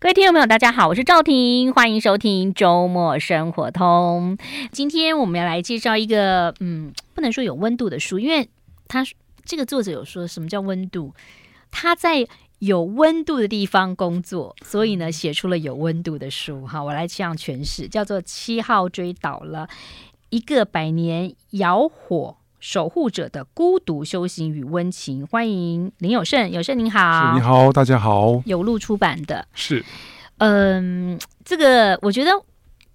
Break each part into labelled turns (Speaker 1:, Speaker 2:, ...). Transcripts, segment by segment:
Speaker 1: 各位听众朋友，大家好，我是赵婷，欢迎收听周末生活通。今天我们要来介绍一个，嗯，不能说有温度的书，因为他这个作者有说什么叫温度？他在有温度的地方工作，所以呢，写出了有温度的书。哈，我来这样诠释，叫做《七号追倒了一个百年窑火守护者的孤独修行与温情》。欢迎林有胜，有胜您好，
Speaker 2: 你好，大家好。
Speaker 1: 有路出版的，
Speaker 2: 是，
Speaker 1: 嗯，这个我觉得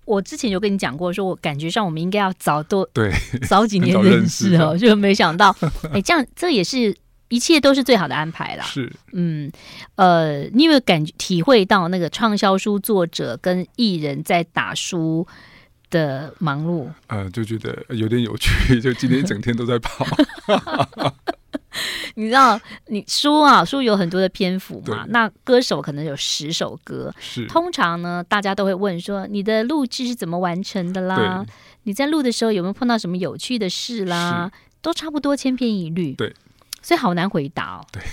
Speaker 1: 我之前有跟你讲过，说我感觉上我们应该要早多
Speaker 2: 对
Speaker 1: 早几年认识哦，就没想到，哎，这样这也是。一切都是最好的安排啦。
Speaker 2: 是，
Speaker 1: 嗯，呃，你有没有感觉体会到那个畅销书作者跟艺人在打书的忙碌？
Speaker 2: 呃，就觉得有点有趣，就今天一整天都在跑。
Speaker 1: 你知道，你书啊，书有很多的篇幅嘛，那歌手可能有十首歌。
Speaker 2: 是，
Speaker 1: 通常呢，大家都会问说，你的录制是怎么完成的啦？你在录的时候有没有碰到什么有趣的事啦？都差不多千篇一律。
Speaker 2: 对。
Speaker 1: 所以好难回答哦。
Speaker 2: 对，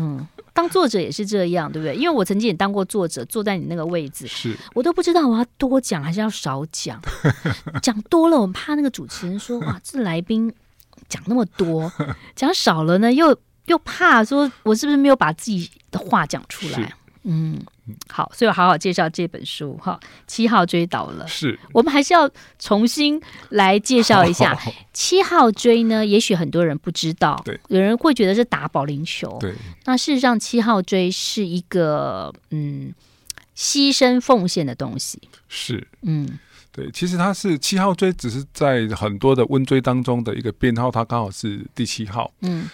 Speaker 1: 嗯，当作者也是这样，对不对？因为我曾经也当过作者，坐在你那个位置，
Speaker 2: 是
Speaker 1: 我都不知道我要多讲还是要少讲。讲多了，我怕那个主持人说哇，这来宾讲那么多；讲少了呢，又又怕说我是不是没有把自己的话讲出来？嗯。好，所以我好好介绍这本书哈。七号追倒了，
Speaker 2: 是
Speaker 1: 我们还是要重新来介绍一下 七号追呢？也许很多人不知道，
Speaker 2: 对，
Speaker 1: 有人会觉得是打保龄球，
Speaker 2: 对。
Speaker 1: 那事实上，七号追是一个嗯牺牲奉献的东西，
Speaker 2: 是
Speaker 1: 嗯
Speaker 2: 对。其实它是七号追，只是在很多的温追当中的一个编号，它刚好是第七号，嗯。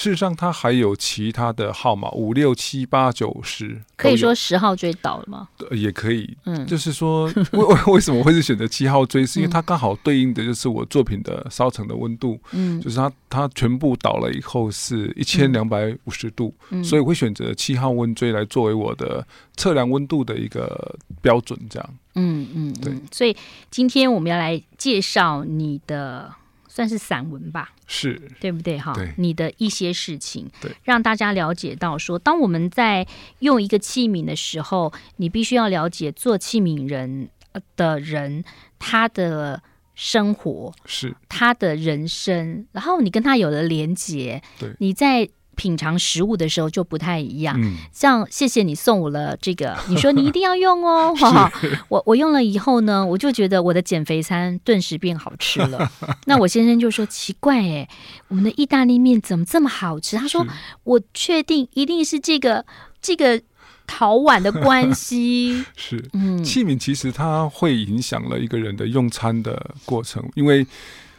Speaker 2: 事实上，它还有其他的号码，五六七八九十，
Speaker 1: 可以说十号追倒了吗？
Speaker 2: 也可以，嗯，就是说，为为什么会是选择七号追？是因为它刚好对应的就是我作品的烧成的温度，嗯，就是它它全部倒了以后是一千两百五十度，嗯，所以会选择七号温锥来作为我的测量温度的一个标准，这样，
Speaker 1: 嗯嗯，对，所以今天我们要来介绍你的。算是散文吧，
Speaker 2: 是
Speaker 1: 对不对？哈，你的一些事情，
Speaker 2: 对，
Speaker 1: 让大家了解到说，当我们在用一个器皿的时候，你必须要了解做器皿人的人他的生活，
Speaker 2: 是
Speaker 1: 他的人生，然后你跟他有了连接，
Speaker 2: 对，
Speaker 1: 你在。品尝食物的时候就不太一样，嗯，像谢谢你送我了这个，你说你一定要用哦，哈，我我用了以后呢，我就觉得我的减肥餐顿时变好吃了。那我先生就说奇怪哎，我们的意大利面怎么这么好吃？他说我确定一定是这个这个陶碗的关系。
Speaker 2: 是，嗯，器皿其实它会影响了一个人的用餐的过程，因为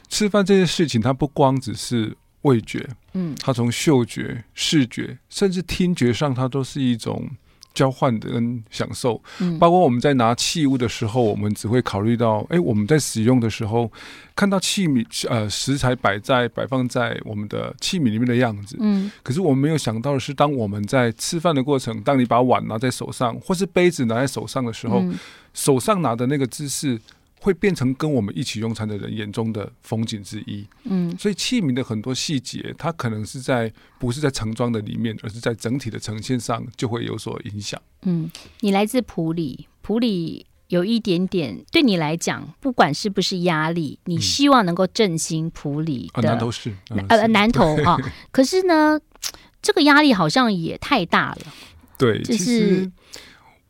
Speaker 2: 吃饭这件事情，它不光只是。味觉，嗯，它从嗅觉、视觉，甚至听觉上，它都是一种交换的跟享受。嗯，包括我们在拿器物的时候，我们只会考虑到，哎，我们在使用的时候，看到器皿呃食材摆在摆放在我们的器皿里面的样子，嗯，可是我们没有想到的是，当我们在吃饭的过程，当你把碗拿在手上，或是杯子拿在手上的时候，嗯，手上拿的那个姿势。会变成跟我们一起用餐的人眼中的风景之一。嗯，所以器皿的很多细节，它可能是在不是在盛装的里面，而是在整体的呈现上就会有所影响。嗯，
Speaker 1: 你来自普里，普里有一点点对你来讲，不管是不是压力，你希望能够振兴普里的、嗯啊、南投市，嗯、呃南投啊。可是呢，这个压力好像也太大了。
Speaker 2: 对，
Speaker 1: 就是。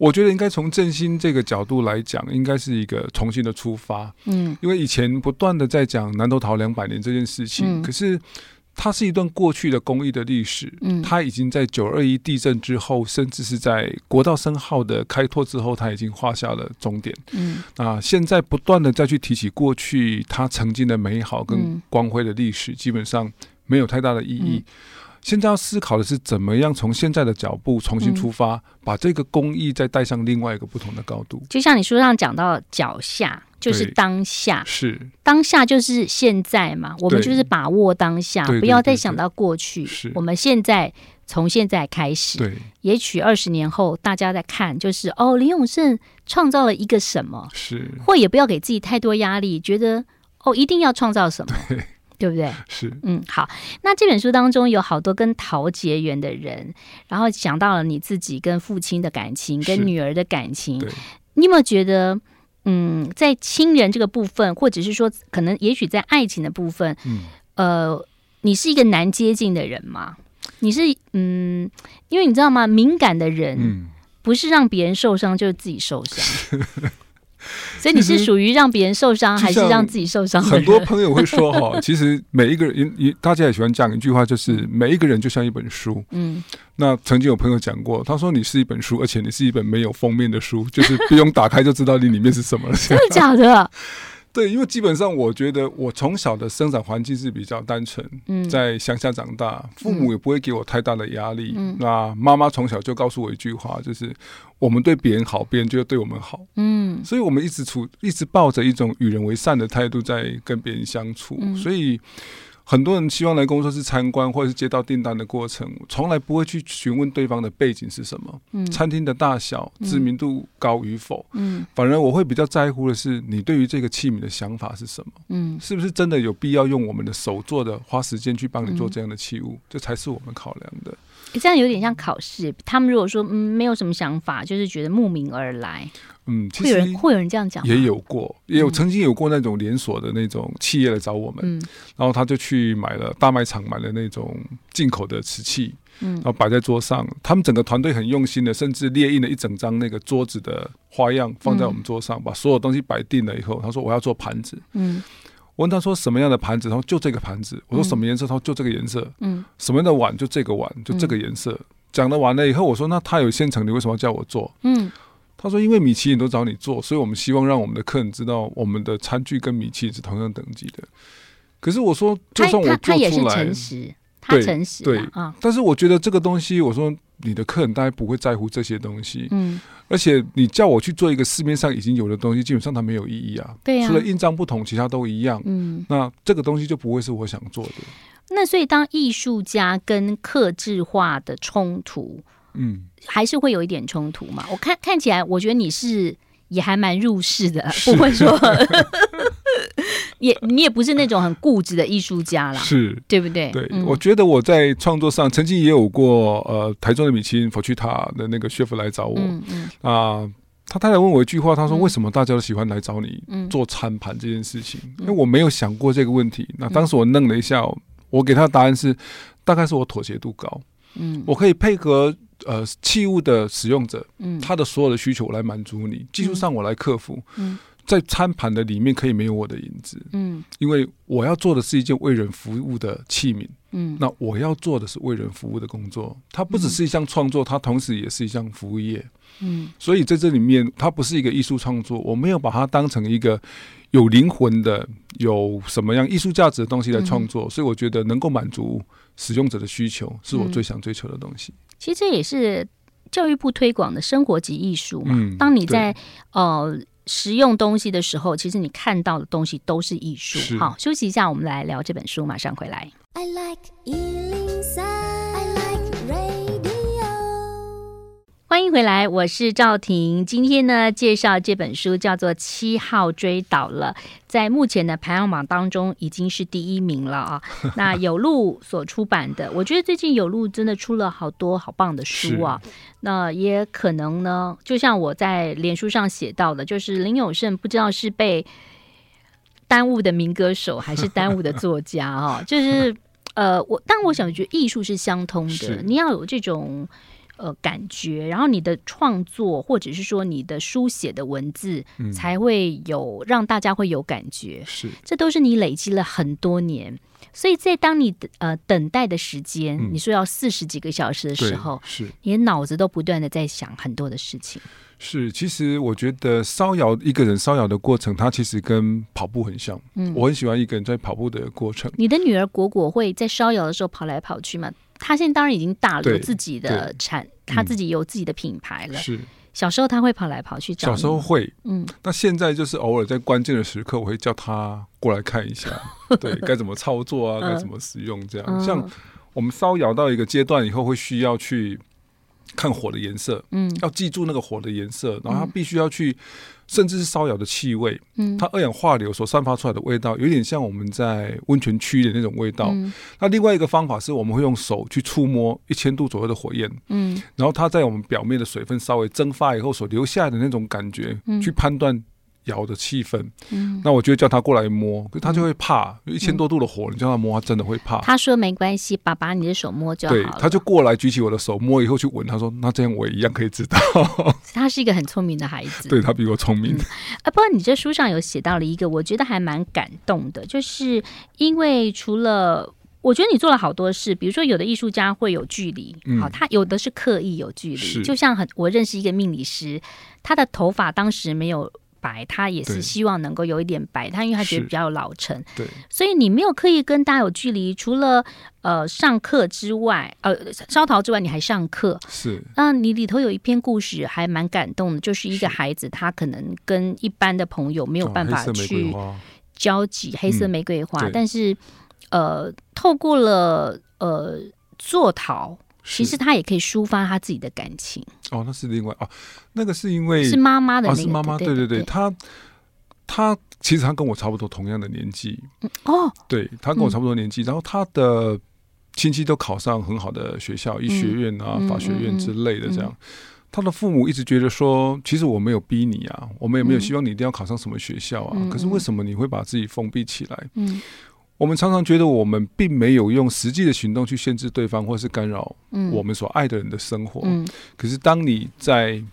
Speaker 2: 我觉得应该从振兴这个角度来讲，应该是一个重新的出发。嗯，因为以前不断的在讲南投陶两百年这件事情，嗯，可是它是一段过去的公益的历史。嗯，它已经在九二一地震之后，甚至是在国道三号的开拓之后，它已经画下了终点。嗯，啊，现在不断的再去提起过去它曾经的美好跟光辉的历史，基本上没有太大的意义。嗯现在要思考的是，怎么样从现在的脚步重新出发，嗯、把这个工艺再带上另外一个不同的高度。
Speaker 1: 就像你书上讲到，脚下就是当下，
Speaker 2: 是
Speaker 1: 当下就是现在嘛。我们就是把握当下，不要再想到过去。是我们现在从现在开始，对，也许二十年后大家在看，就是哦，林永胜创造了一个什么？
Speaker 2: 是，
Speaker 1: 或也不要给自己太多压力，觉得哦，一定要创造什么。对不对？
Speaker 2: 是，
Speaker 1: 嗯，好。那这本书当中有好多跟陶结缘的人，然后讲到了你自己跟父亲的感情，跟女儿的感情。你有没有觉得，嗯，在亲人这个部分，或者是说，可能也许在爱情的部分，嗯，呃，你是一个难接近的人吗？你是，嗯，因为你知道吗？敏感的人，嗯，不是让别人受伤，就是自己受伤。所以你是属于让别人受伤，还是让自己受伤？
Speaker 2: 很多朋友会说哈，其实每一个人，一大家也喜欢讲一句话，就是每一个人就像一本书。嗯，那曾经有朋友讲过，他说你是一本书，而且你是一本没有封面的书，就是不用打开就知道你里面是什么了。
Speaker 1: 真的假的？
Speaker 2: 对，因为基本上我觉得我从小的生长环境是比较单纯，嗯，在乡下长大，父母也不会给我太大的压力。嗯，那妈妈从小就告诉我一句话，就是我们对别人好，别人就会对我们好。嗯，所以我们一直处，一直抱着一种与人为善的态度在跟别人相处，嗯，所以。很多人希望来工作室参观或者是接到订单的过程，从来不会去询问对方的背景是什么，嗯，餐厅的大小、知名度高与否，嗯，反而我会比较在乎的是你对于这个器皿的想法是什么，嗯，是不是真的有必要用我们的手做的，花时间去帮你做这样的器物，这才是我们考量的。
Speaker 1: 这样有点像考试，他们如果说嗯没有什么想法，就是觉得慕名而来。
Speaker 2: 嗯，其实
Speaker 1: 会有人会有人这样讲，
Speaker 2: 也有过，也有曾经有过那种连锁的那种企业来找我们，嗯，然后他就去买了大卖场买了那种进口的瓷器，嗯，然后摆在桌上，他们整个团队很用心的，甚至列印了一整张那个桌子的花样放在我们桌上，嗯，把所有东西摆定了以后，他说我要做盘子，嗯，我问他说什么样的盘子，他说就这个盘子，我说什么颜色，他说就这个颜色，嗯，什么样的碗就这个碗，就这个颜色，讲了完了以后，我说那他有现成，你为什么要叫我做？嗯。他说：“因为米其林都找你做，所以我们希望让我们的客人知道我们的餐具跟米其林是同样等级的。可是我说，就算我做出来，他也是诚实，他诚实，对啊。但是我觉得这个东西，我说你的客人大概不会在乎这些东西。嗯，而且你叫我去做一个市面上已经有的东西，基本上它没有意义啊。对呀，除了印章不同，其他都一样。嗯，那这个东西就不会是我想做的。
Speaker 1: 那所以，当艺术家跟克制化的冲突。”嗯，还是会有一点冲突嘛。我看看起来，我觉得你是也还蛮入世的，不会说 也你也不是那种很固执的艺术家啦，
Speaker 2: 是。
Speaker 1: 对不对？
Speaker 2: 对，嗯、我觉得我在创作上曾经也有过，呃，台中的米其林佛趣塔的那个 chef 来找我，嗯嗯。啊、呃，他太太问我一句话，他说：“为什么大家都喜欢来找你做餐盘这件事情？”嗯、因为我没有想过这个问题。那当时我愣了一下，我给他的答案是：大概是我妥协度高，嗯，我可以配合。呃，器物的使用者，嗯，他的所有的需求我来满足你，技术上我来克服，嗯，在餐盘的里面可以没有我的影子，嗯，因为我要做的是一件为人服务的器皿，嗯，那我要做的是为人服务的工作，它不只是一项创作，它同时也是一项服务业，嗯，所以在这里面，它不是一个艺术创作，我没有把它当成一个有灵魂的、有什么样艺术价值的东西来创作，所以我觉得能够满足使用者的需求，是我最想追求的东西。
Speaker 1: 其实这也是教育部推广的生活及艺术嘛。嗯、当你在呃食用东西的时候，其实你看到的东西都是艺术。好，休息一下，我们来聊这本书，马上回来。I like 欢迎回来，我是赵婷。今天呢，介绍这本书叫做《七号追倒了》，在目前的排行榜当中已经是第一名了啊。那有路所出版的，我觉得最近有路真的出了好多好棒的书啊。那也可能呢，就像我在脸书上写到的，就是林永胜不知道是被耽误的民歌手，还是耽误的作家啊。就是呃，我但我想觉得艺术是相通的，你要有这种。呃，感觉，然后你的创作，或者是说你的书写的文字，嗯、才会有让大家会有感觉。是，这都是你累积了很多年，所以在当你呃等待的时间，嗯、你说要四十几个小时的时候，是你的脑子都不断的在想很多的事情。
Speaker 2: 是，其实我觉得烧窑一个人烧窑的过程，它其实跟跑步很像。嗯，我很喜欢一个人在跑步的过程。
Speaker 1: 你的女儿果果会在烧窑的时候跑来跑去吗？他现在当然已经大了，有自己的产，他自己有自己的品牌了。是。小时候他会跑来跑去找，
Speaker 2: 小时候会，嗯。那现在就是偶尔在关键的时刻，我会叫他过来看一下，对，该怎么操作啊，该怎么使用这样。像我们烧窑到一个阶段以后，会需要去看火的颜色，
Speaker 1: 嗯，
Speaker 2: 要记住那个火的颜色，然后他必须要去，甚至是烧窑的气味，
Speaker 1: 嗯，
Speaker 2: 它二氧化硫所散发出来的味道，有点像我们在温泉区的那种味道。嗯，那另外一个方法是我们会用手去触摸一千度左右的火焰，嗯，然后它在我们表面的水分稍微蒸发以后所留下来的那种感觉，嗯，去判断。窑的气氛，嗯，那我就叫他过来摸，可是他就会怕，嗯、一千多度的火，你叫他摸，他真的会怕。
Speaker 1: 他说没关系，爸爸你的手摸就好了。
Speaker 2: 对，他就过来举起我的手摸以后去闻，他说那这样我也一样可以知道。
Speaker 1: 他是一个很聪明的孩子，
Speaker 2: 对，他比我聪明。
Speaker 1: 嗯、啊，不过你这书上有写到了一个，我觉得还蛮感动的，就是因为除了我觉得你做了好多事，比如说有的艺术家会有距离，嗯、好，他有的是刻意有距离，就像很我认识一个命理师，他的头发当时没有。白，他也是希望能够有一点白，他因为他觉得比较老成，
Speaker 2: 对，
Speaker 1: 所以你没有刻意跟大家有距离，除了呃上课之外，呃烧陶之外，你还上课，
Speaker 2: 是。
Speaker 1: 那你里头有一篇故事还蛮感动的，就是一个孩子，他可能跟一般的朋友没有办法去交集，黑色玫瑰花，但是呃透过了呃做陶。其实他也可以抒发他自己的感情。
Speaker 2: 哦，那是另外哦，那个是因为
Speaker 1: 是妈妈的、那个，
Speaker 2: 是妈妈，对对对，他他其实他跟我差不多同样的年纪、
Speaker 1: 嗯、哦，
Speaker 2: 对他跟我差不多年纪，嗯、然后他的亲戚都考上很好的学校，医学院啊、嗯、法学院之类的，这样，他的父母一直觉得说，其实我没有逼你啊，我们也没有希望你一定要考上什么学校啊，嗯、可是为什么你会把自己封闭起来？嗯。我们常常觉得我们并没有用实际的行动去限制对方，或是干扰我们所爱的人的生活。嗯，可是当你在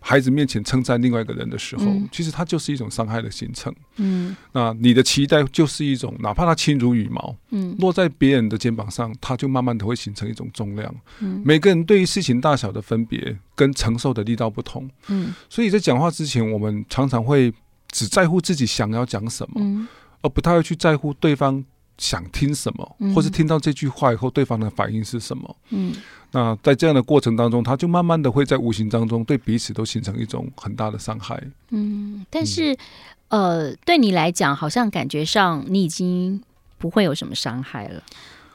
Speaker 2: 孩子面前称赞另外一个人的时候，嗯，其实它就是一种伤害的形成。嗯，那你的期待就是一种，哪怕它轻如羽毛，嗯，落在别人的肩膀上，它就慢慢的会形成一种重量。嗯，每个人对于事情大小的分别跟承受的力道不同。嗯，所以在讲话之前，我们常常会只在乎自己想要讲什么，嗯，而不太会去在乎对方。想听什么，或是听到这句话以后，对方的反应是什么？嗯，那在这样的过程当中，他就慢慢的会在无形当中对彼此都形成一种很大的伤害。
Speaker 1: 嗯，但是，嗯、呃，对你来讲，好像感觉上你已经不会有什么伤害了。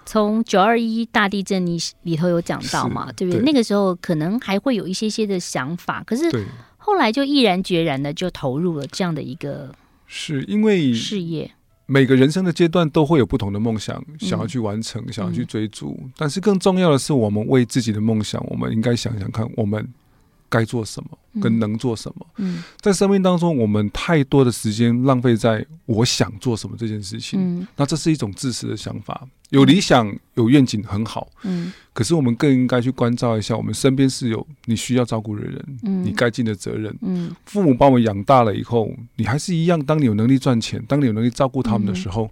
Speaker 1: 从九二一大地震，你里头有讲到嘛？对不对？对，那个时候可能还会有一些些的想法，可是后来就毅然决然的就投入了这样的一个，
Speaker 2: 是因为
Speaker 1: 事业。
Speaker 2: 每个人生的阶段都会有不同的梦想，想要去完成，嗯、想要去追逐。嗯、但是更重要的是，我们为自己的梦想，我们应该想想看，我们该做什么，跟能做什么。嗯、在生命当中，我们太多的时间浪费在我想做什么这件事情。嗯、那这是一种自私的想法。有理想、有愿景很好，嗯，可是我们更应该去关照一下，我们身边是有你需要照顾的人，嗯，你该尽的责任，嗯，父母把我们养大了以后，你还是一样，当你有能力赚钱，当你有能力照顾他们的时候，嗯、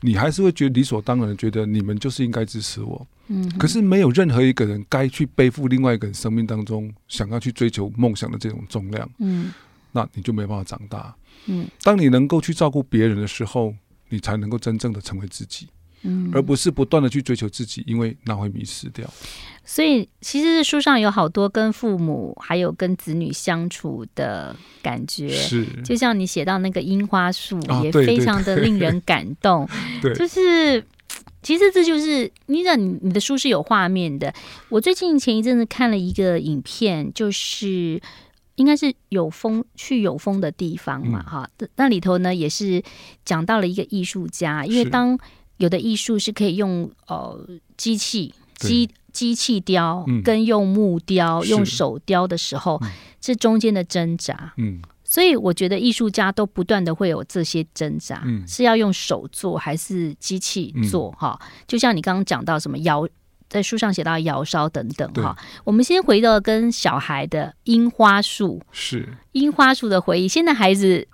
Speaker 2: 你还是会觉得理所当然的觉得你们就是应该支持我，嗯，可是没有任何一个人该去背负另外一个人生命当中想要去追求梦想的这种重量，嗯，那你就没办法长大，嗯，当你能够去照顾别人的时候，你才能够真正的成为自己。嗯，而不是不断的去追求自己，因为那会迷失掉。
Speaker 1: 所以，其实书上有好多跟父母还有跟子女相处的感觉，
Speaker 2: 是。
Speaker 1: 就像你写到那个樱花树，也非常的令人感动。
Speaker 2: 对，
Speaker 1: 就是其实这就是你知道，你你的书是有画面的。我最近前一阵子看了一个影片，就是应该是有风去有风的地方嘛，哈、嗯，那里头呢也是讲到了一个艺术家，因为当有的艺术是可以用呃机器机机器雕，嗯、跟用木雕、是用手雕的时候，嗯、这中间的挣扎。嗯，所以我觉得艺术家都不断的会有这些挣扎，嗯、是要用手做还是机器做？哈、嗯，就像你刚刚讲到什么窑，在书上写到窑烧等等哈。我们先回到跟小孩的樱花树，
Speaker 2: 是
Speaker 1: 樱花树的回忆。现在孩子，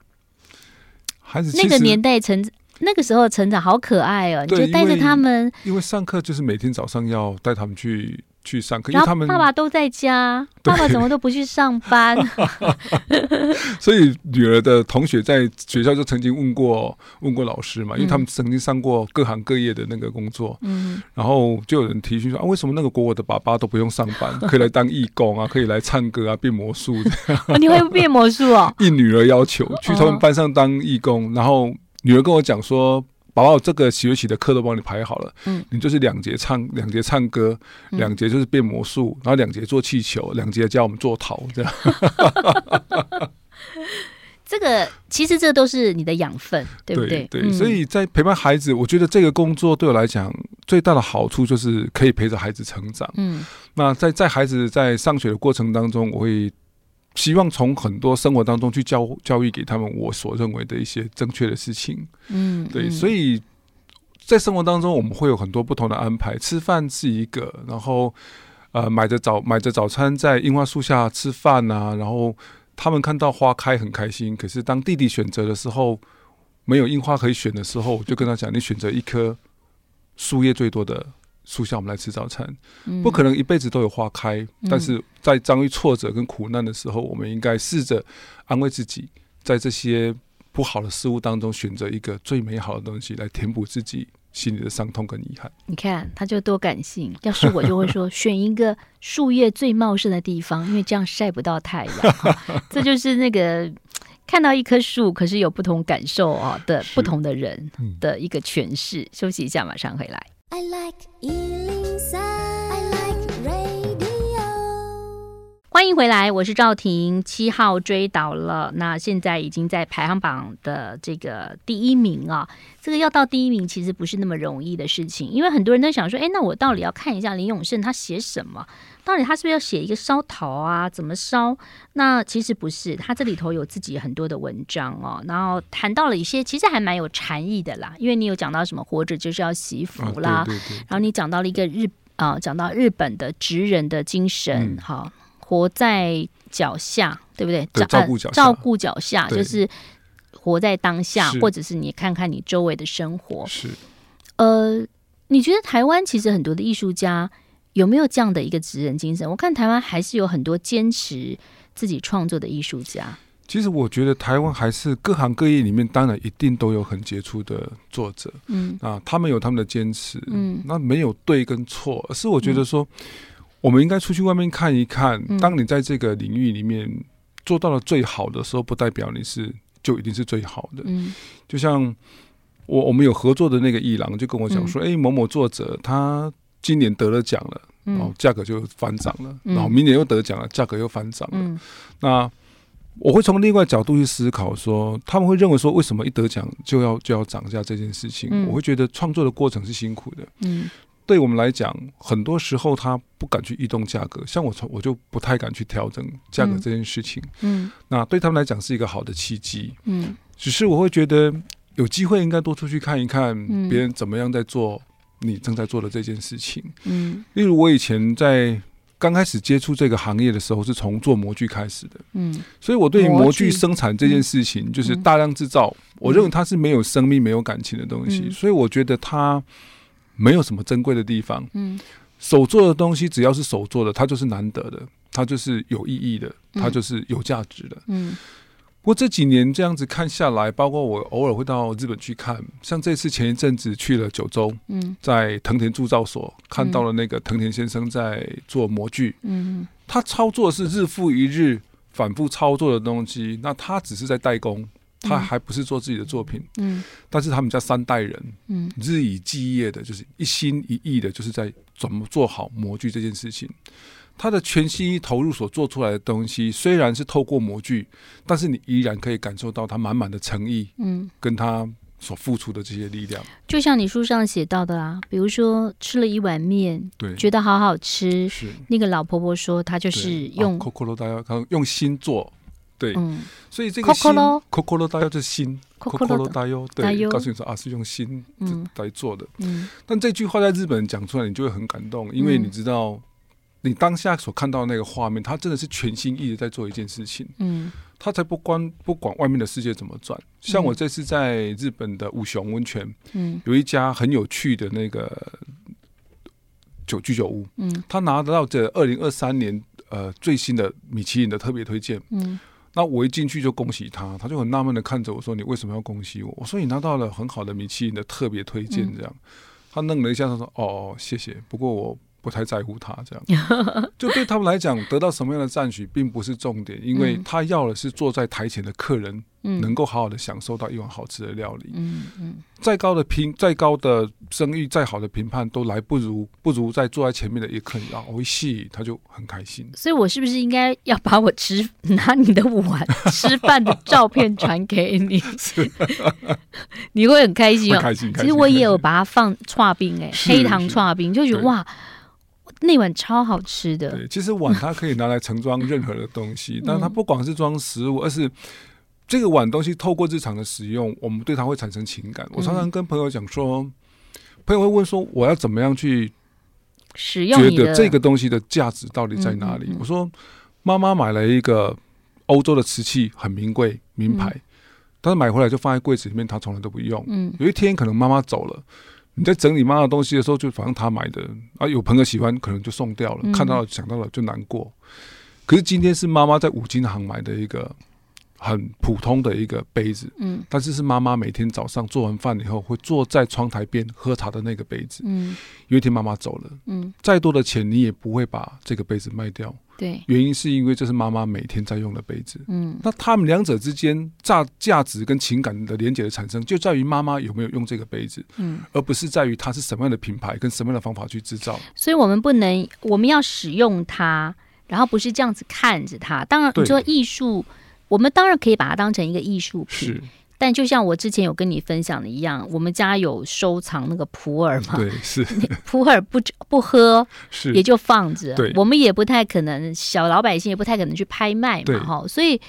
Speaker 2: 孩子
Speaker 1: 那个年代成。那个时候成长好可爱哦，你就带着他们，
Speaker 2: 因为上课就是每天早上要带他们去去上课，
Speaker 1: 因为
Speaker 2: 他们
Speaker 1: 爸爸都在家，爸爸怎么都不去上班？
Speaker 2: 所以女儿的同学在学校就曾经问过问过老师嘛，因为他们曾经上过各行各业的那个工作，嗯，然后就有人提出说啊，为什么那个国我的爸爸都不用上班，可以来当义工啊，可以来唱歌啊，变魔术这样？
Speaker 1: 你会变魔术哦？
Speaker 2: 应女儿要求去他们班上当义工，然后。女儿跟我讲说：“宝宝这个学期的课都帮你排好了，嗯，你就是两节唱两节唱歌，两节就是变魔术，然后两节做气球，两节教我们做陶，这样。
Speaker 1: 这个其实这都是你的养分，对不对？
Speaker 2: 对，对，所以在陪伴孩子，我觉得这个工作对我来讲最大的好处就是可以陪着孩子成长。嗯，那在在孩子在上学的过程当中，我会希望从很多生活当中去教教育给他们我所认为的一些正确的事情。嗯，对，所以在生活当中我们会有很多不同的安排，吃饭是一个，然后呃买着早买着早餐在樱花树下吃饭啊，然后。他们看到花开很开心，可是当弟弟选择的时候，没有樱花可以选的时候，我就跟他讲：“你选择一棵树叶最多的树下，我们来吃早餐。不可能一辈子都有花开，但是在遭遇挫折跟苦难的时候，我们应该试着安慰自己，在这些不好的事物当中，选择一个最美好的东西来填补自己。”心里的伤痛跟遗憾，
Speaker 1: 你看他就多感性。要是我就会说，选一个树叶最茂盛的地方，因为这样晒不到太阳。这就是那个看到一棵树，可是有不同感受啊的不同的人的一个诠释。休息一下，马上回来。I like 一零三，I like radio 欢迎回来，我是赵婷。七号追倒了，那现在已经在排行榜的这个第一名啊。这个要到第一名，其实不是那么容易的事情，因为很多人都想说，哎，那我到底要看一下林永胜他写什么？到底他是不是要写一个烧陶啊？怎么烧？那其实不是，他这里头有自己很多的文章哦，然后谈到了一些其实还蛮有禅意的啦。因为你有讲到什么活着就是要惜福啦，啊、对对对对，然后你讲到了一个日啊，讲到日本的职人的精神，哈、嗯。活在脚下，对不对？
Speaker 2: 对，照顾脚下，
Speaker 1: 照顾脚下，就是活在当下，或者是你看看你周围的生活。
Speaker 2: 是，
Speaker 1: 呃，你觉得台湾其实很多的艺术家有没有这样的一个职人精神？我看台湾还是有很多坚持自己创作的艺术家。
Speaker 2: 其实我觉得台湾还是各行各业里面，当然一定都有很杰出的作者。嗯啊，他们有他们的坚持。嗯，那没有对跟错，而是我觉得说。嗯我们应该出去外面看一看。当你在这个领域里面做到了最好的时候，不代表你是就一定是最好的。嗯，就像我我们有合作的那个艺廊，就跟我讲说：“哎，某某作者他今年得了奖了，然后价格就翻涨了，然后明年又得奖了，价格又翻涨了。”那我会从另外角度去思考，说他们会认为说，为什么一得奖就要就要涨价这件事情？我会觉得创作的过程是辛苦的。嗯。对我们来讲，很多时候他不敢去移动价格，像我从我就不太敢去调整价格这件事情。嗯，嗯，那对他们来讲是一个好的契机。嗯，只是我会觉得有机会应该多出去看一看别人怎么样在做你正在做的这件事情。嗯，例如我以前在刚开始接触这个行业的时候，是从做模具开始的。嗯，所以我对于模具生产这件事情，就是大量制造，我认为它是没有生命、没有感情的东西，所以我觉得它。没有什么珍贵的地方。嗯，手做的东西只要是手做的，它就是难得的，它就是有意义的，它就是有价值的。嗯，不过这几年这样子看下来，包括我偶尔会到日本去看，像这次前一阵子去了九州，嗯，在藤田铸造所看到了那个藤田先生在做模具。嗯，他操作是日复一日反复操作的东西，那他只是在代工。他还不是做自己的作品，嗯，但是他们家三代人，嗯，日以继夜的，就是一心一意的，就是在怎么做好模具这件事情。他的全心投入所做出来的东西，虽然是透过模具，但是你依然可以感受到他满满的诚意，嗯，跟他所付出的这些力量。
Speaker 1: 就像你书上写到的啊，比如说吃了一碗面，对，觉得好好吃，是。那个老婆婆说，她就是用
Speaker 2: 用心做。对，嗯、所以这个心，Kokoro 大优就是心。Cocolo 大优，对，告诉你说啊，是用心来做的。嗯，但这句话在日本讲出来，你就会很感动，因为你知道，你当下所看到那个画面，他真的是全心意的在做一件事情。嗯，他才不关不管外面的世界怎么转。像我这次在日本的五雄温泉，嗯，有一家很有趣的那个酒居酒屋，嗯，他拿得到这二零二三年呃最新的米其林的特别推荐，嗯。那我一进去就恭喜他，他就很纳闷的看着我说：“你为什么要恭喜我？”我说：“你拿到了很好的米其林的特别推荐。”这样，他愣了一下，他说：“哦，谢谢。不过我不太在乎他这样。”就对他们来讲，得到什么样的赞许并不是重点，因为他要的是坐在台前的客人嗯、能够好好的享受到一碗好吃的料理。
Speaker 1: 嗯嗯，
Speaker 2: 嗯再高的评，再高的声誉，再好的评判，都来不如不如在坐在前面的一刻，啊，一戏他就很开心。
Speaker 1: 所以我是不是应该要把我吃拿你的碗吃饭的照片传给你？是 你会很开心哦。开心，开心。其实我也有把它放串冰哎，黑糖串冰，就觉得哇。那碗超好吃的。
Speaker 2: 对，其实碗它可以拿来盛装任何的东西，但它不光是装食物，而是这个碗东西透过日常的使用，我们对它会产生情感。我常常跟朋友讲说，朋友会问说，我要怎么样去使用？觉得这个东西的价值到底在哪里？我说，妈妈买了一个欧洲的瓷器，很名贵、名牌，但是买回来就放在柜子里面，他从来都不用。嗯，有一天可能妈妈走了。你在整理妈妈的东西的时候，就反正他买的啊，有朋友喜欢，可能就送掉了。嗯、看到了想到了就难过。可是今天是妈妈在五金行买的一个很普通的一个杯子，嗯，但是是妈妈每天早上做完饭以后会坐在窗台边喝茶的那个杯子，嗯，有一天妈妈走了，嗯，再多的钱你也不会把这个杯子卖掉。对，原因是因为这是妈妈每天在用的杯子。嗯，那他们两者之间价价值跟情感的连接的产生，就在于妈妈有没有用这个杯子，嗯，而不是在于它是什么样的品牌跟什么样的方法去制造。
Speaker 1: 所以我们不能，我们要使用它，然后不是这样子看着它。当然，你说艺术，我们当然可以把它当成一个艺术品。是。但就像我之前有跟你分享的一样，我们家有收藏那个普洱嘛？
Speaker 2: 对，是
Speaker 1: 普洱不不喝，
Speaker 2: 是
Speaker 1: 也就放着。对，我们也不太可能，小老百姓也不太可能去拍卖嘛，哈。所以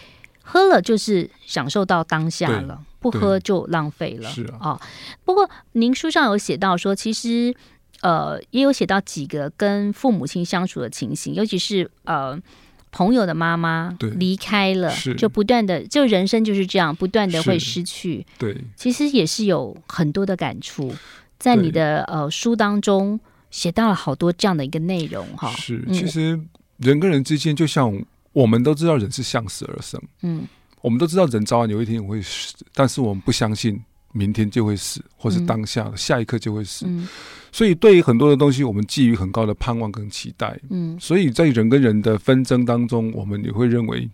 Speaker 1: 喝了就是享受到当下了，不喝就浪费了。是啊，不过您书上有写到说，其实呃也有写到几个跟父母亲相处的情形，尤其是呃。朋友的妈妈离开了，就不断的，就人生就是这样，不断的会失去。
Speaker 2: 对，
Speaker 1: 其实也是有很多的感触，在你的呃书当中写到了好多这样的一个内容哈。
Speaker 2: 是，其实人跟人之间，就像我们都知道人是向死而生，嗯，我们都知道人早晚有一天会死，但是我们不相信。明天就会死，或是当下下一刻就会死，嗯、所以对于很多的东西，我们寄予很高的盼望跟期待。嗯，所以在人跟人的纷争当中，我们也会认为，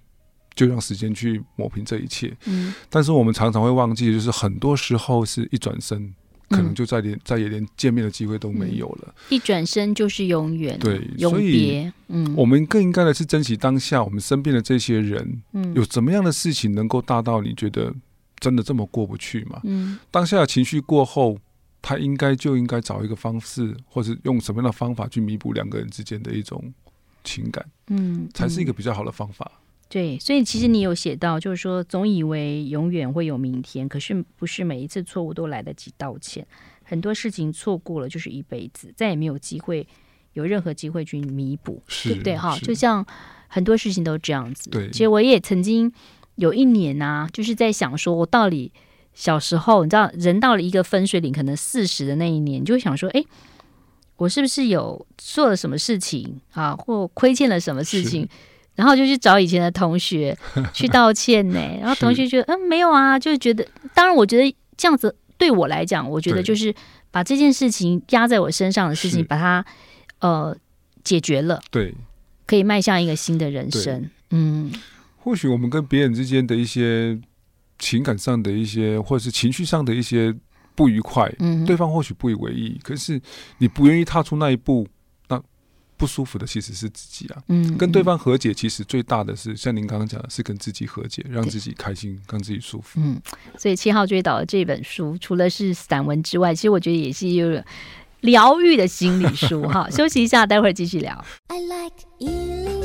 Speaker 2: 就让时间去抹平这一切。嗯，但是我们常常会忘记，就是很多时候是一转身，可能就再连、嗯、再也连见面的机会都没有了。
Speaker 1: 一转身就是永远，
Speaker 2: 对，
Speaker 1: 永别。嗯，
Speaker 2: 我们更应该的是珍惜当下，我们身边的这些人。嗯，有怎么样的事情能够大到你觉得？真的这么过不去吗？嗯，当下的情绪过后，他应该就应该找一个方式，或是用什么样的方法去弥补两个人之间的一种情感，嗯，才是一个比较好的方法。
Speaker 1: 对，所以其实你有写到，就是说，总以为永远会有明天，可是不是每一次错误都来得及道歉，很多事情错过了就是一辈子，再也没有机会有任何机会去弥补，是对不对？哈，就像很多事情都这样子。对，其实我也曾经。有一年呢、啊，就是在想说，我到底小时候，你知道，人到了一个分水岭，可能四十的那一年，就会想说，哎，我是不是有做了什么事情啊，或亏欠了什么事情？然后就去找以前的同学去道歉呢。然后同学觉得，嗯，没有啊，就觉得，当然，我觉得这样子对我来讲，我觉得就是把这件事情压在我身上的事情，把它呃解决了，对，可以迈向一个新的人生，嗯。
Speaker 2: 或许我们跟别人之间的一些情感上的一些，或者是情绪上的一些不愉快，嗯，对方或许不以为意，可是你不愿意踏出那一步，那不舒服的其实是自己啊。嗯，跟对方和解，其实最大的是像您刚刚讲的，是跟自己和解，让自己开心，让自己舒服。嗯，
Speaker 1: 所以七号追导的这本书，除了是散文之外，其实我觉得也是有疗愈的心理书。哈，休息一下，待会儿继续聊。I like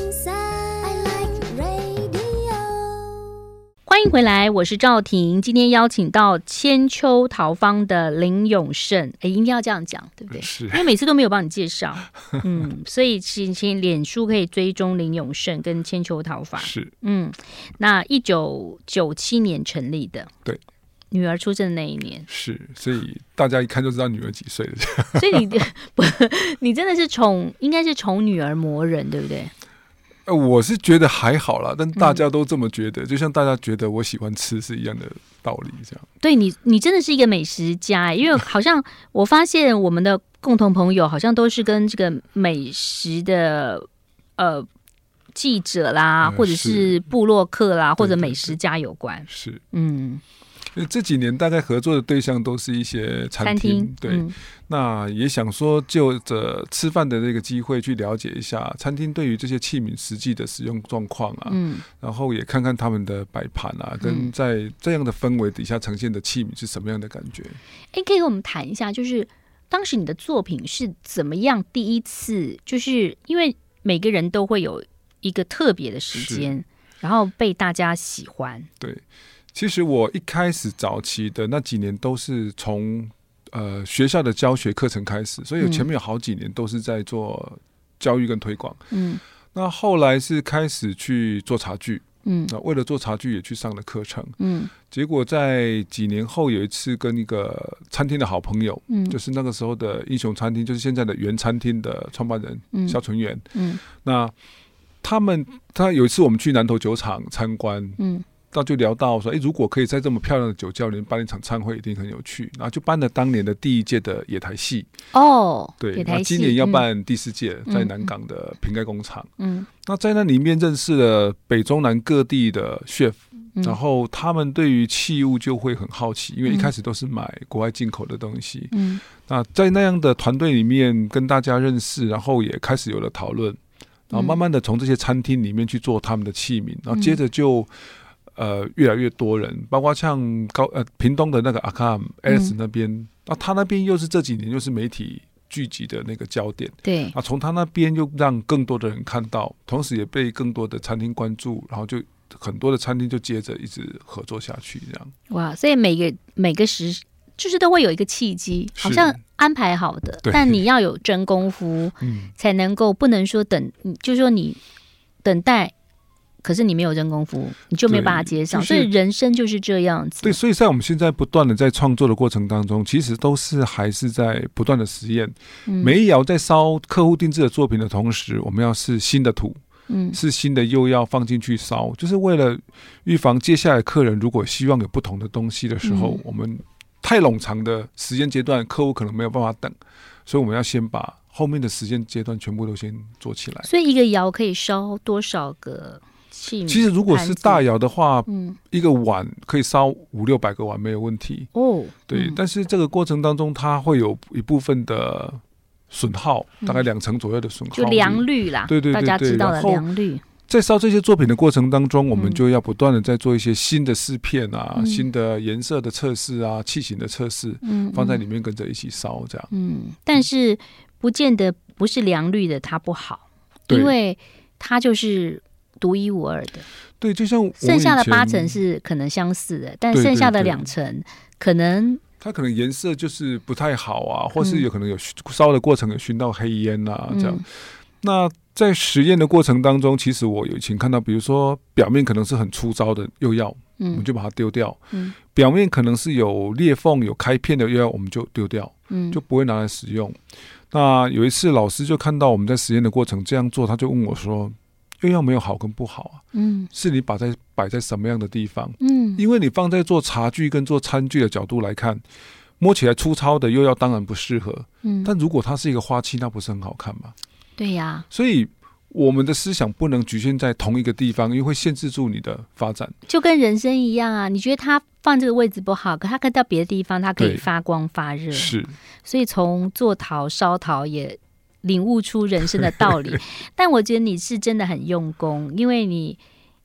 Speaker 1: 欢迎回来，我是赵婷。今天邀请到千秋桃坊的林永胜，哎，一定要这样讲，对不对？是，因为每次都没有帮你介绍，嗯，所以请请脸书可以追踪林永胜跟千秋桃坊。是，嗯，那一九九七年成立的，
Speaker 2: 对，
Speaker 1: 女儿出生的那一年，
Speaker 2: 是，所以大家一看就知道女儿几岁了。
Speaker 1: 所以你 不，你真的是宠，应该是宠女儿磨人，对不对？
Speaker 2: 呃，我是觉得还好啦，但大家都这么觉得，嗯、就像大家觉得我喜欢吃是一样的道理，这样。
Speaker 1: 对你，你真的是一个美食家，因为好像我发现我们的共同朋友好像都是跟这个美食的呃记者啦，
Speaker 2: 嗯、
Speaker 1: 或者是布洛克啦，
Speaker 2: 是
Speaker 1: 或者美食家有
Speaker 2: 关。是，
Speaker 1: 嗯。
Speaker 2: 因为这几年大概合作的对象都是一些餐厅，对，嗯、那也想说就着吃饭的这个机会去了解一下餐厅对于这些器皿实际的使用状况啊，嗯，然后也看看他们的摆盘啊，跟在这样的氛围底下呈现的器皿是什么样的感觉？
Speaker 1: 哎、欸，可以跟我们谈一下，就是当时你的作品是怎么样第一次，就是因为每个人都会有一个特别的时间，然后被大家喜欢，
Speaker 2: 对。其实我一开始早期的那几年都是从呃学校的教学课程开始，所以前面有好几年都是在做教育跟推广。嗯，那后来是开始去做茶具，嗯，那为了做茶具也去上了课程，嗯，结果在几年后有一次跟一个餐厅的好朋友，嗯，就是那个时候的英雄餐厅，就是现在的原餐厅的创办人肖纯元，嗯，那他们他有一次我们去南投酒厂参观，嗯。到就聊到说，哎，如果可以在这么漂亮的酒窖里面办一场餐会，一定很有趣。然后就办了当年的第一届的野台戏
Speaker 1: 哦，
Speaker 2: 对，那今年要办第四届，在南港的瓶盖工厂。嗯，那在那里面认识了北中南各地的 chef，然后他们对于器物就会很好奇，因为一开始都是买国外进口的东西。嗯，那在那样的团队里面跟大家认识，然后也开始有了讨论，然后慢慢的从这些餐厅里面去做他们的器皿，然后接着就。呃，越来越多人，包括像高呃屏东的那个阿卡姆 S 那边，那、嗯啊、他那边又是这几年又是媒体聚集的那个焦点，
Speaker 1: 对。
Speaker 2: 啊，从他那边又让更多的人看到，同时也被更多的餐厅关注，然后就很多的餐厅就接着一直合作下去，这样。
Speaker 1: 哇，所以每个每个时就是都会有一个契机，好像安排好的，是但你要有真功夫，嗯，才能够不能说等，就是说你等待。可是你没有真功夫，你就没办法接上，就是、所以人生就是这样子。
Speaker 2: 对，所以在我们现在不断的在创作的过程当中，其实都是还是在不断的实验。嗯、每一窑在烧客户定制的作品的同时，我们要试新的土，嗯，试新的又要放进去烧，就是为了预防接下来客人如果希望有不同的东西的时候，嗯、我们太冗长的时间阶段，客户可能没有办法等，所以我们要先把后面的时间阶段全部都先做起来。
Speaker 1: 所以一个窑可以烧多少个？
Speaker 2: 其实，如果是大窑的话，嗯，一个碗可以烧五六百个碗没有问题哦。对，嗯、但是这个过程当中，它会有一部分的损耗，嗯、大概两成左右的损耗，
Speaker 1: 就良率啦。
Speaker 2: 对对对对，
Speaker 1: 大家知道的良率。
Speaker 2: 在烧这些作品的过程当中，我们就要不断的在做一些新的试片啊，嗯、新的颜色的测试啊，器型的测试，嗯，放在里面跟着一起烧这样。
Speaker 1: 嗯，但是不见得不是良率的它不好，因为它就是。独一无二的，
Speaker 2: 对，就像
Speaker 1: 剩下的八成是可能相似的，但剩下的两成可能
Speaker 2: 它可能颜色就是不太好啊，或是有可能有烧的过程有熏到黑烟啊，这样。嗯、那在实验的过程当中，其实我有以前看到，比如说表面可能是很粗糙的釉药，嗯，我们就把它丢掉，嗯，表面可能是有裂缝、有开片的釉药，我们就丢掉，嗯，就不会拿来使用。那有一次老师就看到我们在实验的过程这样做，他就问我说。釉药没有好跟不好啊，嗯，是你把在摆在什么样的地方，嗯，因为你放在做茶具跟做餐具的角度来看，摸起来粗糙的又要当然不适合，嗯，但如果它是一个花器，那不是很好看吗？
Speaker 1: 对呀，
Speaker 2: 所以我们的思想不能局限在同一个地方，因为会限制住你的发展。
Speaker 1: 就跟人生一样啊，你觉得它放这个位置不好，可它可以到别的地方，它可以发光发热，
Speaker 2: 是。
Speaker 1: 所以从做陶烧陶也。领悟出人生的道理，但我觉得你是真的很用功，因为你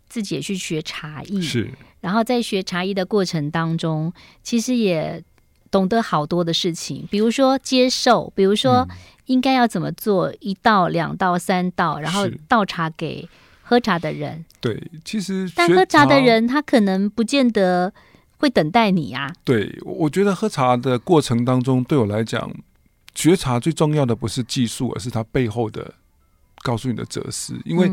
Speaker 1: 自己也去学茶艺，
Speaker 2: 是，
Speaker 1: 然后在学茶艺的过程当中，其实也懂得好多的事情，比如说接受，比如说应该要怎么做，一道、两道、三道，然后倒茶给喝茶的人。
Speaker 2: 对，其实
Speaker 1: 但喝茶的人他可能不见得会等待你啊。
Speaker 2: 对，我觉得喝茶的过程当中，对我来讲。学茶最重要的不是技术，而是它背后的告诉你的哲思。因为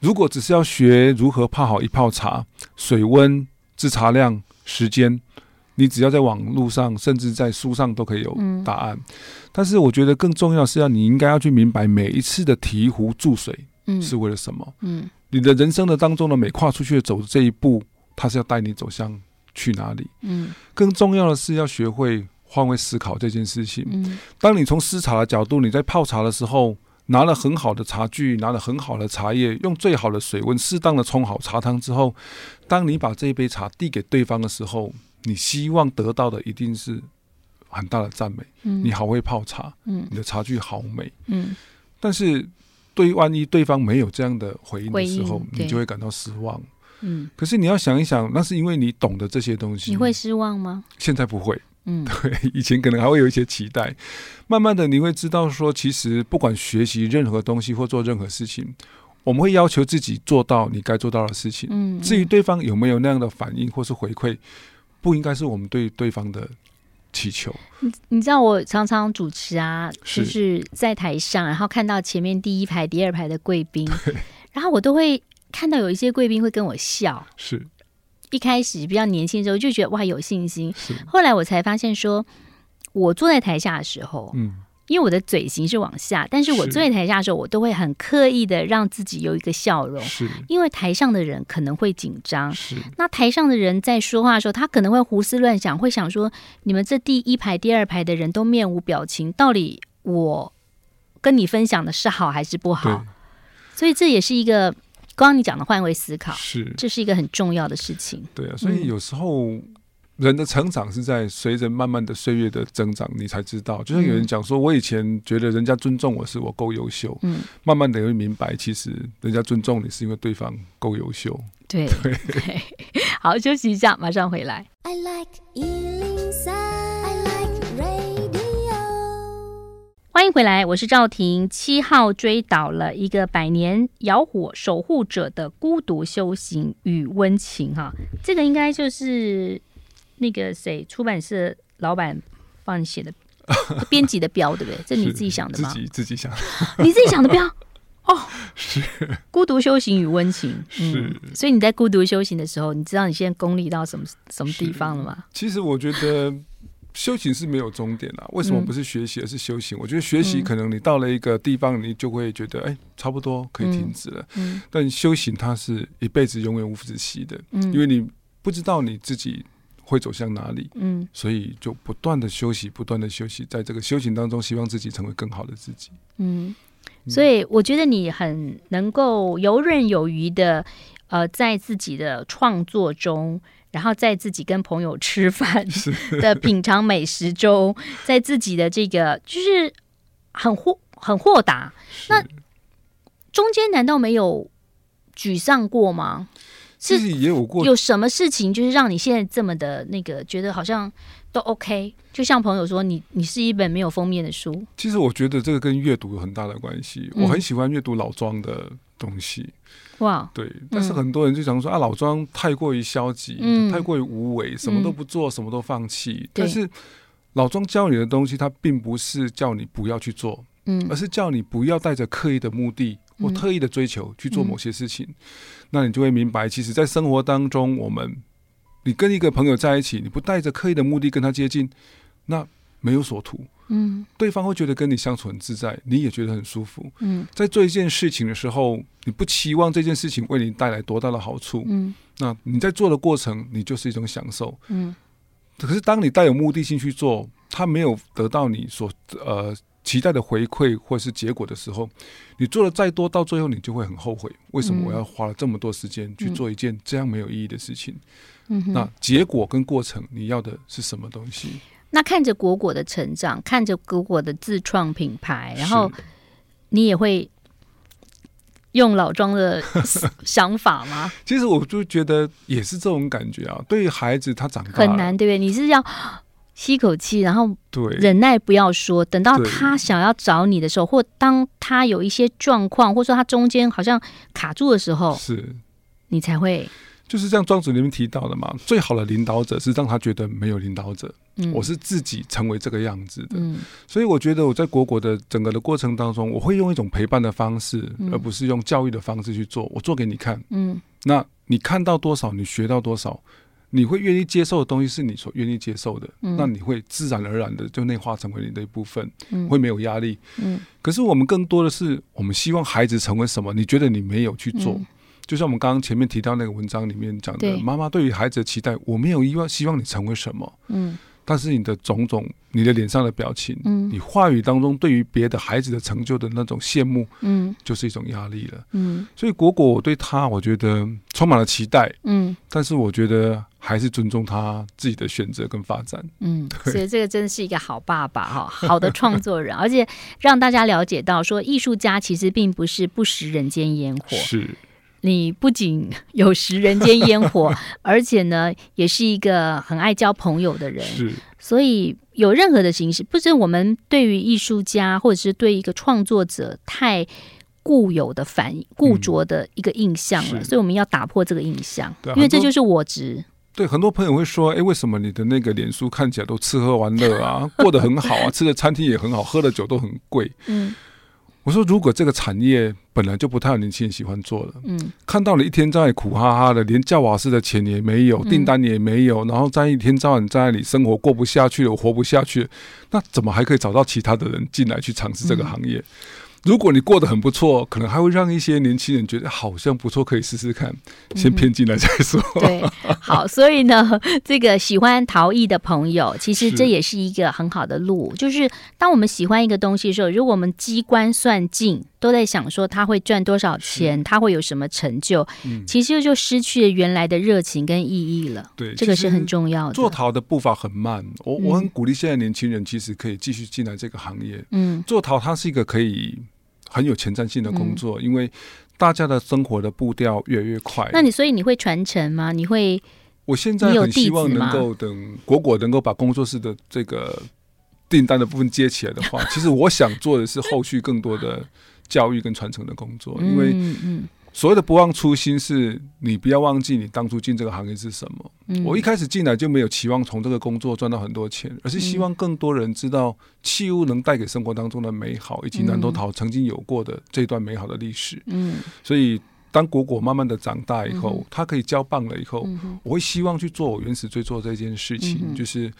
Speaker 2: 如果只是要学如何泡好一泡茶，水温、制茶量、时间，你只要在网络上，甚至在书上都可以有答案。嗯、但是我觉得更重要是要你应该要去明白每一次的提壶注水是为了什么。嗯，你的人生的当中的每跨出去的走的这一步，它是要带你走向去哪里？嗯，更重要的是要学会。换位思考这件事情，当你从施茶的角度，你在泡茶的时候，拿了很好的茶具，拿了很好的茶叶，用最好的水温，适当的冲好茶汤之后，当你把这一杯茶递给对方的时候，你希望得到的一定是很大的赞美。嗯，你好会泡茶，嗯，你的茶具好美，嗯。但是，对于万一对方没有这样的回应的时候，你就会感到失望。嗯。可是你要想一想，那是因为你懂得这些东西。
Speaker 1: 你会失望吗？
Speaker 2: 现在不会。嗯，对，以前可能还会有一些期待，慢慢的你会知道说，其实不管学习任何东西或做任何事情，我们会要求自己做到你该做到的事情。嗯，至于对方有没有那样的反应或是回馈，不应该是我们对对方的祈求。
Speaker 1: 你你知道，我常常主持啊，就是在台上，然后看到前面第一排、第二排的贵宾，然后我都会看到有一些贵宾会跟我笑。
Speaker 2: 是。
Speaker 1: 一开始比较年轻的时候就觉得哇有信心，后来我才发现说，我坐在台下的时候，嗯，因为我的嘴型是往下，但是我坐在台下的时候，我都会很刻意的让自己有一个笑容，是，因为台上的人可能会紧张，是，那台上的人在说话的时候，他可能会胡思乱想，会想说，你们这第一排、第二排的人都面无表情，到底我跟你分享的是好还是不好？所以这也是一个。刚刚你讲的换位思考，是这是一个很重要的事情。
Speaker 2: 对啊，所以有时候人的成长是在随着慢慢的岁月的增长，你才知道。就像有人讲说，我以前觉得人家尊重我是我够优秀，嗯，慢慢的会明白，其实人家尊重你是因为对方够优秀。
Speaker 1: 对 对，对，好，休息一下，马上回来。I like 欢迎回来，我是赵婷。七号追悼了一个百年窑火守护者的孤独修行与温情，哈，这个应该就是那个谁出版社老板帮你写的 编辑的标，对不对？这你自己想的吗？
Speaker 2: 自己自己想，
Speaker 1: 你自己想的标 哦。是孤独修行与温情，嗯，是。所以你在孤独修行的时候，你知道你现在功力到什么什么地方了吗？
Speaker 2: 其实我觉得。修行是没有终点的，为什么不是学习而是修行？嗯、我觉得学习可能你到了一个地方，你就会觉得哎、欸，差不多可以停止了。嗯嗯、但修行它是一辈子永远无止息的，嗯、因为你不知道你自己会走向哪里，嗯、所以就不断的休息，不断的休息，在这个修行当中，希望自己成为更好的自己。
Speaker 1: 嗯，所以我觉得你很能够游刃有余的，呃，在自己的创作中。然后在自己跟朋友吃饭 的品尝美食中，在自己的这个就是很豁很豁达。那中间难道没有沮丧过吗？
Speaker 2: 自己也有过。
Speaker 1: 有什么事情就是让你现在这么的那个觉得好像都 OK？就像朋友说你，你你是一本没有封面的书。
Speaker 2: 其实我觉得这个跟阅读有很大的关系。我很喜欢阅读老庄的东西。哇对，但是很多人就想说、嗯、啊，老庄太过于消极，嗯、太过于无为，什么都不做，嗯、什么都放弃。但是老庄教你的东西，他并不是叫你不要去做，嗯，而是叫你不要带着刻意的目的我特意的追求去做某些事情。嗯、那你就会明白，其实，在生活当中，我们你跟一个朋友在一起，你不带着刻意的目的跟他接近，那没有所图。嗯，对方会觉得跟你相处很自在，你也觉得很舒服。嗯，在做一件事情的时候，你不期望这件事情为你带来多大的好处。嗯，那你在做的过程，你就是一种享受。嗯，可是当你带有目的性去做，他没有得到你所呃期待的回馈或是结果的时候，你做的再多，到最后你就会很后悔。为什么我要花了这么多时间去做一件这样没有意义的事情？嗯，那结果跟过程，你要的是什么东西？
Speaker 1: 那看着果果的成长，看着果果的自创品牌，然后你也会用老庄的 想法吗？
Speaker 2: 其实我就觉得也是这种感觉啊。对于孩子，他长大
Speaker 1: 很难，对不对？你是要 吸口气，然后对忍耐，不要说，等到他想要找你的时候，或当他有一些状况，或者说他中间好像卡住的时候，是你才会。
Speaker 2: 就是像庄子里面提到的嘛，最好的领导者是让他觉得没有领导者，嗯、我是自己成为这个样子的。嗯、所以我觉得我在果果的整个的过程当中，我会用一种陪伴的方式，嗯、而不是用教育的方式去做。我做给你看，嗯，那你看到多少，你学到多少，你会愿意接受的东西是你所愿意接受的，嗯、那你会自然而然的就内化成为你的一部分，嗯、会没有压力。嗯，可是我们更多的是，我们希望孩子成为什么？你觉得你没有去做？嗯就像我们刚刚前面提到那个文章里面讲的，妈妈对于孩子的期待，我没有希望希望你成为什么，嗯，但是你的种种，你的脸上的表情，嗯，你话语当中对于别的孩子的成就的那种羡慕，嗯，就是一种压力了，嗯。所以果果，我对他，我觉得充满了期待，嗯。但是我觉得还是尊重他自己的选择跟发展，嗯。
Speaker 1: 所以这个真的是一个好爸爸哈，好的创作人，而且让大家了解到说，艺术家其实并不是不食人间烟火，
Speaker 2: 是。
Speaker 1: 你不仅有食人间烟火，而且呢，也是一个很爱交朋友的人。
Speaker 2: 是，
Speaker 1: 所以有任何的形式，不是我们对于艺术家或者是对一个创作者太固有的反应、固着的一个印象了。嗯、所以我们要打破这个印象，
Speaker 2: 对
Speaker 1: 因为这就是我执。
Speaker 2: 对，很多朋友会说：“哎，为什么你的那个脸书看起来都吃喝玩乐啊，过得很好啊，吃的餐厅也很好，喝的酒都很贵？”嗯。我说，如果这个产业本来就不太有年轻人喜欢做的，嗯，看到了一天在那里苦哈哈的，连叫瓦斯的钱也没有，订单也没有，然后在一天到晚在那里生活过不下去了，我活不下去了，那怎么还可以找到其他的人进来去尝试这个行业？嗯如果你过得很不错，可能还会让一些年轻人觉得好像不错，可以试试看，先骗进来再说。
Speaker 1: 嗯、对，好，所以呢，这个喜欢陶艺的朋友，其实这也是一个很好的路。是就是当我们喜欢一个东西的时候，如果我们机关算尽，都在想说他会赚多少钱，他会有什么成就，嗯、其实就失去了原来的热情跟意义了。
Speaker 2: 对，
Speaker 1: 这个是很重要的。
Speaker 2: 做陶的步伐很慢，我我很鼓励现在年轻人其实可以继续进来这个行业。嗯，做陶它是一个可以。很有前瞻性的工作，嗯、因为大家的生活的步调越来越快。
Speaker 1: 那你所以你会传承吗？你会？
Speaker 2: 我现在很希望能够等果果能够把工作室的这个订单的部分接起来的话，其实我想做的是后续更多的教育跟传承的工作，因为嗯。嗯所谓的不忘初心，是你不要忘记你当初进这个行业是什么。嗯、我一开始进来就没有期望从这个工作赚到很多钱，而是希望更多人知道器物能带给生活当中的美好，以及南投陶曾经有过的这段美好的历史。嗯，所以当果果慢慢的长大以后，他可以交棒了以后，嗯、我会希望去做我原始最做这件事情，嗯、就是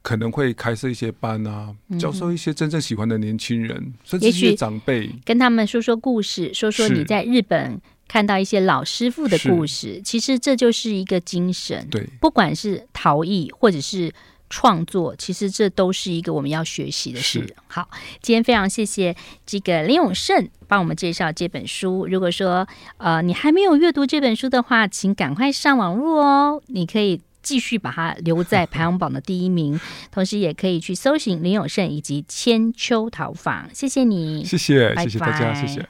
Speaker 2: 可能会开设一些班啊，教授一些真正喜欢的年轻人，嗯、哼甚至一些长辈，
Speaker 1: 跟他们说说故事，说说你在日本。看到一些老师傅的故事，其实这就是一个精神。
Speaker 2: 对，
Speaker 1: 不管是陶艺或者是创作，其实这都是一个我们要学习的事。好，今天非常谢谢这个林永胜帮我们介绍这本书。如果说呃你还没有阅读这本书的话，请赶快上网络哦。你可以继续把它留在排行榜的第一名，同时也可以去搜寻林永胜以及千秋陶坊。谢谢你，
Speaker 2: 谢谢，拜拜谢谢大家，谢谢。